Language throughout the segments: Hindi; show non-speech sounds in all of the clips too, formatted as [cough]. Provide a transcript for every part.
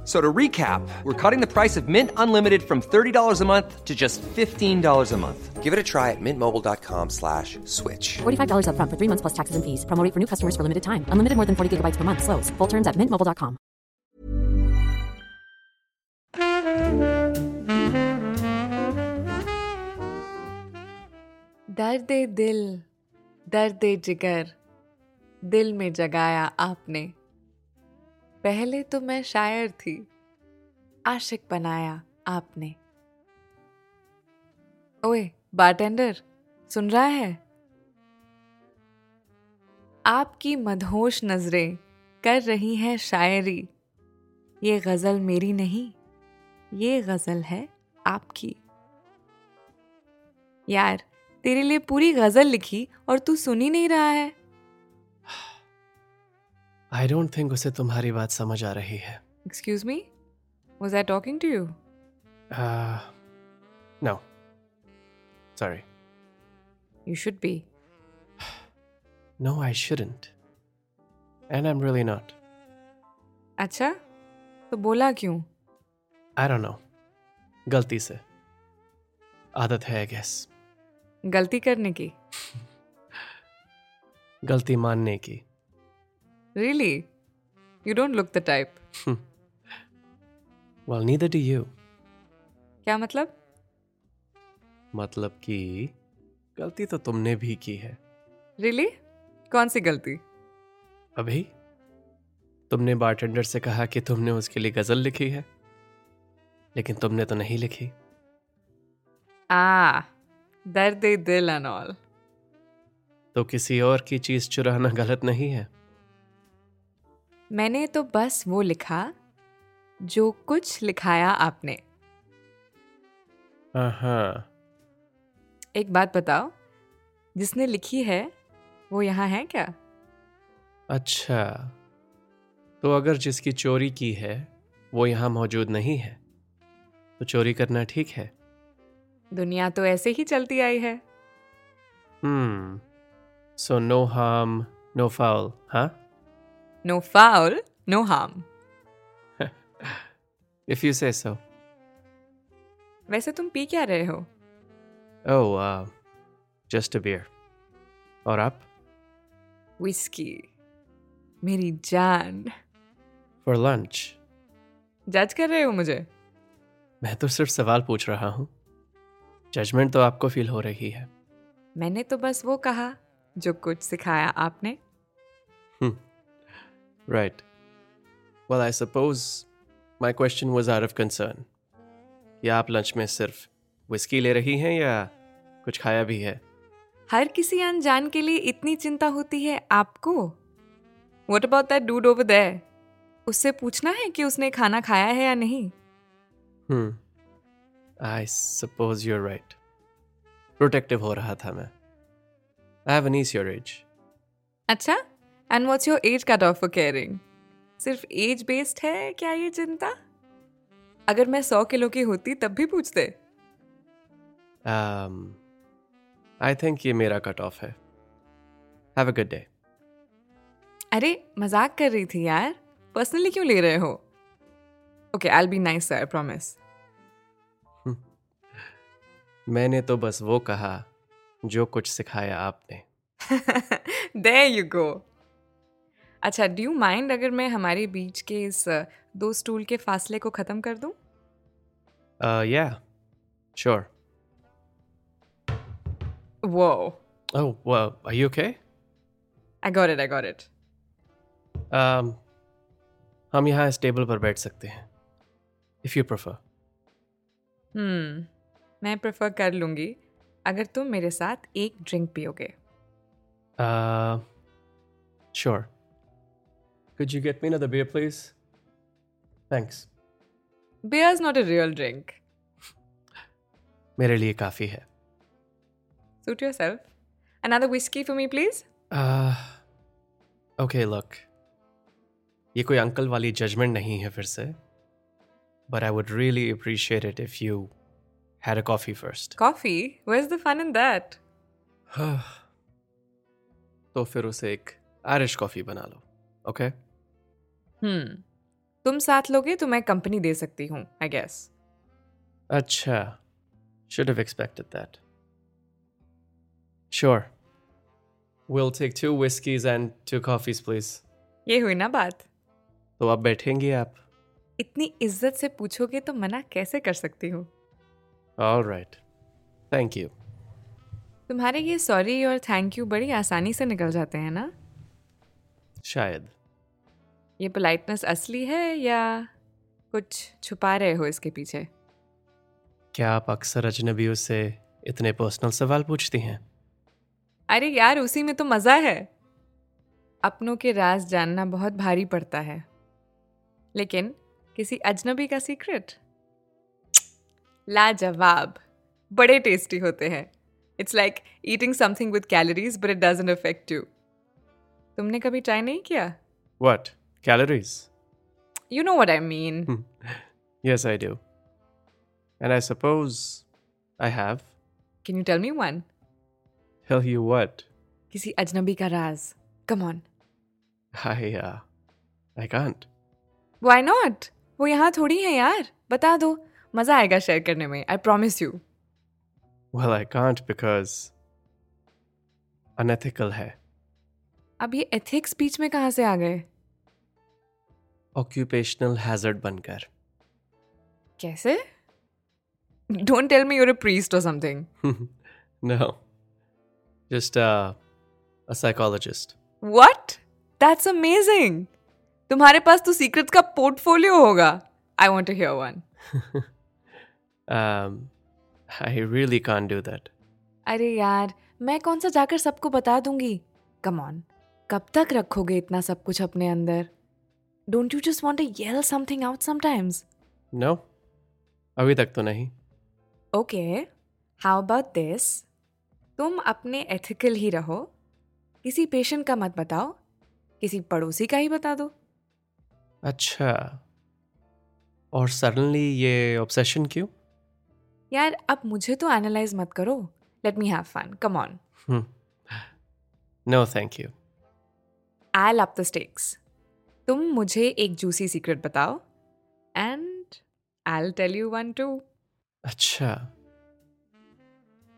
f- So to recap, we're cutting the price of Mint Unlimited from $30 a month to just $15 a month. Give it a try at mintmobile.com slash switch. $45 upfront for three months plus taxes and fees. Promo rate for new customers for limited time. Unlimited more than 40 gigabytes per month. Slows. Full terms at mintmobile.com. दर्द दिल दर्द जिगर दिल में जगाया आपने पहले तो मैं शायर थी। आशिक बनाया आपने। ओए, बारटेंडर, सुन रहा है? आपकी मधोश नज़रें कर रही हैं शायरी। ये गज़ल मेरी नहीं, ये गज़ल है आपकी। यार, तेरे लिए पूरी गज़ल लिखी और तू सुन ही नहीं रहा है। आई डोंट थिंक उसे तुम्हारी बात समझ आ रही है। Excuse me was I talking to you no sorry you should be no I shouldn't and I am really not अच्छा? तो बोला क्यों? आई डोंट नो गलती से। आदत है आई गेस गलती करने की। [laughs] गलती मानने की। Really you don't look the type well neither do you क्या मतलब? मतलब कि गलती तो तुमने भी की है। रियली कौन सी गलती? अभी? तुमने बारटेंडर से कहा कि तुमने उसके लिए गज़ल लिखी है लेकिन तुमने तो नहीं लिखी। आ दर्द दिल एंड ऑल तो किसी और की चीज़ चुराना गलत नहीं है। मैंने तो बस वो लिखा जो कुछ लिखाया आपने। हाँ एक बात बताओ जिसने लिखी है वो यहाँ है क्या? अच्छा। तो अगर जिसकी चोरी की है वो यहाँ मौजूद नहीं है तो चोरी करना ठीक है? दुनिया तो ऐसे ही चलती आई है। हम्म। So no harm no foul हाँ? No foul no harm if you say so वैसे तुम पी क्या रहे हो? ओह जस्ट अ बियर और आप? विस्की मेरी जान। फॉर लंच जज कर रहे हो मुझे? मैं तो सिर्फ़ सवाल पूछ रहा हूँ। जजमेंट तो आपको फील हो रही है। मैंने तो बस वो कहा जो कुछ सिखाया आपने। Right well I suppose my question was out of concern या आप लंच में सिर्फ़ विस्की ले रही हैं या कुछ खाया भी है? हर किसी अनजान के लिए इतनी चिंता होती है आपको? What about that dude over there उससे पूछना है कि उसने खाना खाया है या नहीं? हम्म I suppose you're right protective हो रहा था मैं. I have nieces your age अच्छा? And what's your age cut off for caring सिर्फ़ एज बेस्ड है क्या ये चिंता? अगर मैं सौ किलो की होती तब भी पूछते। आई थिंक ये मेरा कट ऑफ़ है। हैव अ गुड डे अरे मज़ाक कर रही थी यार। पर्सनली क्यों ले रहे हो? Okay I be nice I promise मैंने तो बस वो कहा जो कुछ सिखाया आपने। देयर यू गो अच्छा डू यू माइंड अगर मैं हमारे बीच के इस दो स्टूल के फासले को खत्म कर दूँ? Yeah, sure. वो Oh, well, are you okay? I got it I got it Um, हम यहाँ इस टेबल पर बैठ सकते हैं इफ़ यू प्रेफर हम्म मैं प्रेफर कर लूँगी अगर तुम मेरे साथ एक ड्रिंक पियोगे। Uh, sure. Could you get me another beer, please? Thanks. Beer is not a real drink मेरे लिए काफ़ी है yourself another whisky for me please Uh, okay, look. ये कोई अंकल वाली जजमेंट नहीं है फिर से but I would really appreciate it if you had a coffee first Coffee? Where's the fun in that? [sighs] तो फिर उसे एक आयरिश कॉफ़ी बना लो ओके Hmm. तुम साथ लोगे तो मैं कंपनी दे सकती हूँ आई गेस अच्छा। Should have expected that. Sure. We'll take two whiskeys and two coffees please. ये हुई ना बात? तो आप बैठेंगी आप। इतनी इज़्ज़त से पूछोगे तो मना कैसे कर सकती हूँ? ऑल राइट थैंक यू तुम्हारे ये सॉरी और थैंक यू बड़ी आसानी से निकल जाते हैं ना? शायद। ये पोलाइटनेस असली है या कुछ छुपा रहे हो इसके पीछे? क्या आप अक्सर अजनबियों से इतने पर्सनल सवाल पूछती हैं? अरे यार उसी में तो मज़ा है। अपनों के राज जानना बहुत भारी पड़ता है। लेकिन किसी अजनबी का सीक्रेट लाजवाब। बड़े टेस्टी होते हैं। It's like eating something with calories but it doesn't affect you तुमने कभी ट्राई नहीं किया? What? Calories? You know what I mean Yes, I do. And I suppose I have. Can you tell me one Tell you what, किसी अजनबी का राज come on I uh, I can't. Why not वो यहाँ थोड़ी है यार बता दो मज़ा आएगा शेयर करने में I promise you Well, I can't because unethical है. अब ये एथिक्स बीच में कहाँ से आ गए Occupational hazard बनकर. कैसे? Don't tell me you're a priest और something no. Just uh, a psychologist. What that's amazing तुम्हारे पास तो सीक्रेट्स का पोर्टफोलियो होगा. I want to hear one Um, I really can't do that. अरे यार मैं कौन सा जाकर सबको बता दूँगी? कम ऑन कब तक रखोगे इतना सब कुछ अपने अंदर? Don't you just want to yell something out sometimes No? अभी तक तो नहीं. ओके हाउ अबाउट दिस तुम अपने एथिकल ही रहो किसी पेशेंट का मत बताओ किसी पड़ोसी का ही बता दो अच्छा. और सडनली ये ऑब्सेशन क्यों? यार अब मुझे तो एनालाइज मत करो let me have fun come on. No, thank you. I up the stakes तुम मुझे एक जूसी सीक्रेट बताओ। And I tell you one too अच्छा.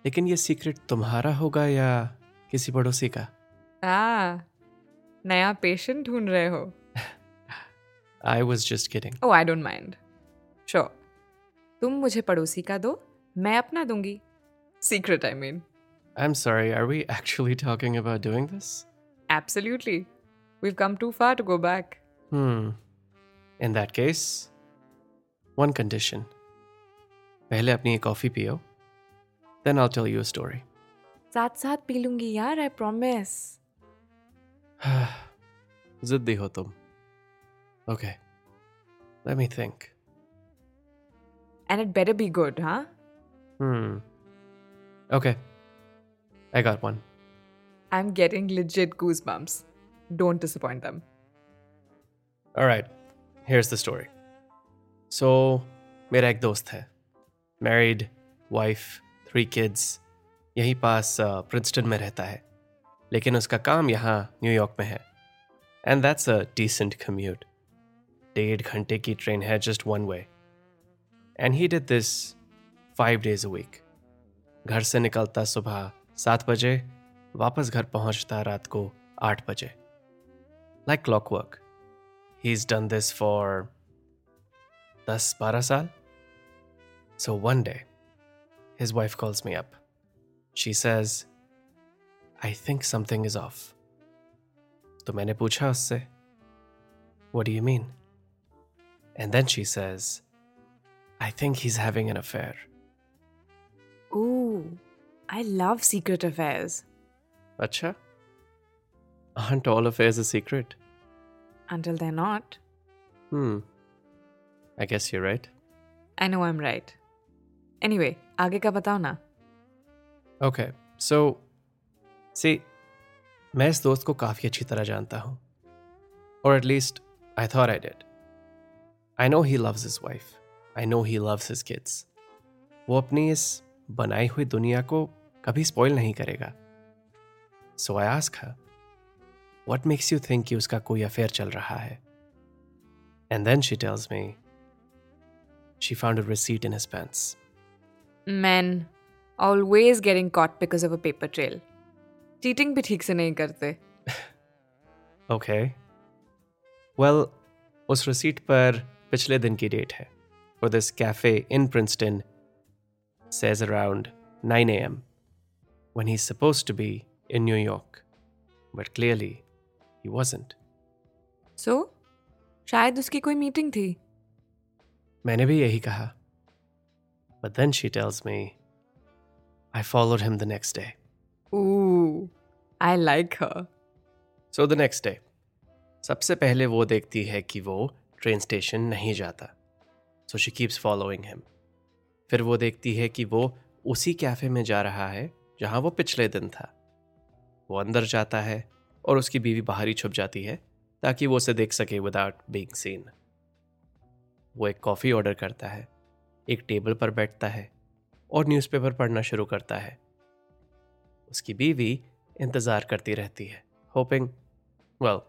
लेकिन ये सीक्रेट तुम्हारा होगा या किसी पड़ोसी का? आ नया पेशेंट ढूंढ रहे हो। [laughs] I was just kidding. Oh I don't mind sure तुम मुझे पड़ोसी का दो मैं अपना दूँगी। Secret I mean I'm sorry, are we actually talking about doing this? Absolutely we've come too far to go back Hmm. In that case, one condition. पहले अपनी एक कॉफ़ी पियो, then I'll tell you a story. साथ साथ पी लूँगी यार आई प्रॉमिस जिद्दी हो तुम. Okay. Let me think. And it better be good हाँ Hmm. Okay. I got one. I am getting legit goosebumps. Don't disappoint them. All right, here's the story. So, मेरा एक दोस्त है मैरिड वाइफ थ्री किड्स यहीं पास प्रिंसटन में रहता है लेकिन उसका काम यहाँ न्यूयॉर्क में है and that's a decent commute डेढ़ घंटे की ट्रेन है just one way and he did this five days a week घर से निकलता सुबह सात बजे वापस घर पहुँचता रात को आठ बजे. Like clockwork He's done this for 10 12 saal. So one day, his wife calls me up. She says, I think something is off. तो मैंने पूछा उससे, What do you mean? And then she says, I think he's having an affair. Ooh, I love secret affairs. Acha? Aren't all affairs a secret? Until they're not. Hmm. I guess you're right. I know I'm right. Anyway, आगे का बताओ ना Okay, so see, मैं इस दोस्त को काफ़ी अच्छी तरह जानता हूँ और at least I thought I did. I know he loves his wife. I know he loves his kids. वो अपनी इस बनाई हुई दुनिया को कभी स्पॉइल नहीं करेगा so I ask her what makes you think कि उसका कोई अफेयर चल रहा है and then she tells me she found a receipt in his pants Men always getting caught because of a paper trail. Cheating भी ठीक से नहीं करते ओके वेल उस रिसीट पर पिछले दिन की डेट है for this cafe in Princeton says around 9 a.m. when he's supposed to be in New York. But clearly, he wasn't. सो शायद उसकी कोई मीटिंग थी मैंने भी यही कहा. But then she tells me, I followed him the next day. Ooh, I like her. So the next day, सबसे पहले वो देखती है कि वो ट्रेन स्टेशन नहीं जाता so she keeps following him फिर वो देखती है कि वो उसी कैफ़े में जा रहा है जहाँ वो पिछले दिन था वो अंदर जाता है और उसकी बीवी बाहर ही छुप जाती है, ताकि वो उसे देख सके विदाउट बीइंग सीन वो एक कॉफ़ी ऑर्डर करता है, एक टेबल पर बैठता है और न्यूज़पेपर पढ़ना शुरू करता है। उसकी बीवी इंतज़ार करती रहती है hoping well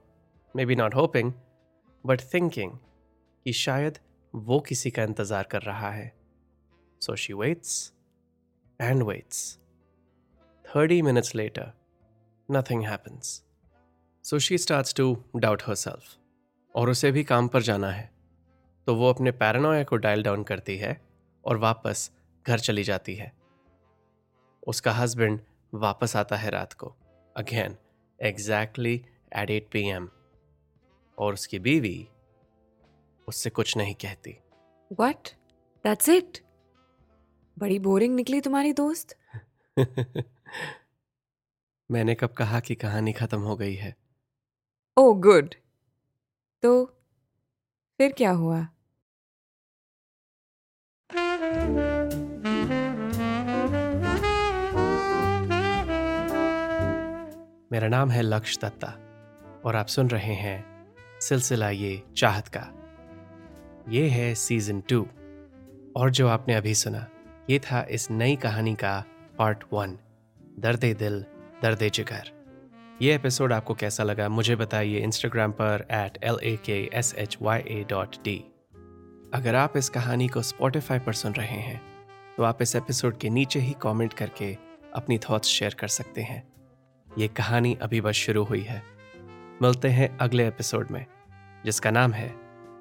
maybe not hoping but thinking कि शायद वो किसी का इंतज़ार कर रहा है। So she waits and waits thirty minutes later nothing happens so she starts to doubt herself और उसे भी काम पर जाना है। तो वो अपने पैरानोया को डायल डाउन करती है और वापस घर चली जाती है। उसका हस्बैंड वापस आता है रात को। Again exactly at eight P M और उसकी बीवी उससे कुछ नहीं कहती। What? That's it? बड़ी बोरिंग निकली तुम्हारी दोस्त। [laughs] मैंने कब कहा कि कहानी खत्म हो गई है? Oh, good. तो फिर क्या हुआ? मेरा नाम है लक्ष्य दत्ता और आप सुन रहे हैं सिलसिला ये चाहत का। ये है सीज़न टू और जो आपने अभी सुना, ये था इस नई कहानी का पार्ट वन। दर्द दिल, दर्द जिगर। ये एपिसोड आपको कैसा लगा, मुझे बताइए इंस्टाग्राम पर at L A K S H Y A dot D अगर आप इस कहानी को स्पॉटिफाई पर सुन रहे हैं तो आप इस एपिसोड के नीचे ही कमेंट करके अपनी थॉट्स शेयर कर सकते हैं। ये कहानी अभी बस शुरू हुई है। मिलते हैं अगले एपिसोड में, जिसका नाम है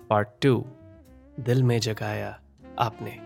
पार्ट टू दिल में जगाया आपने।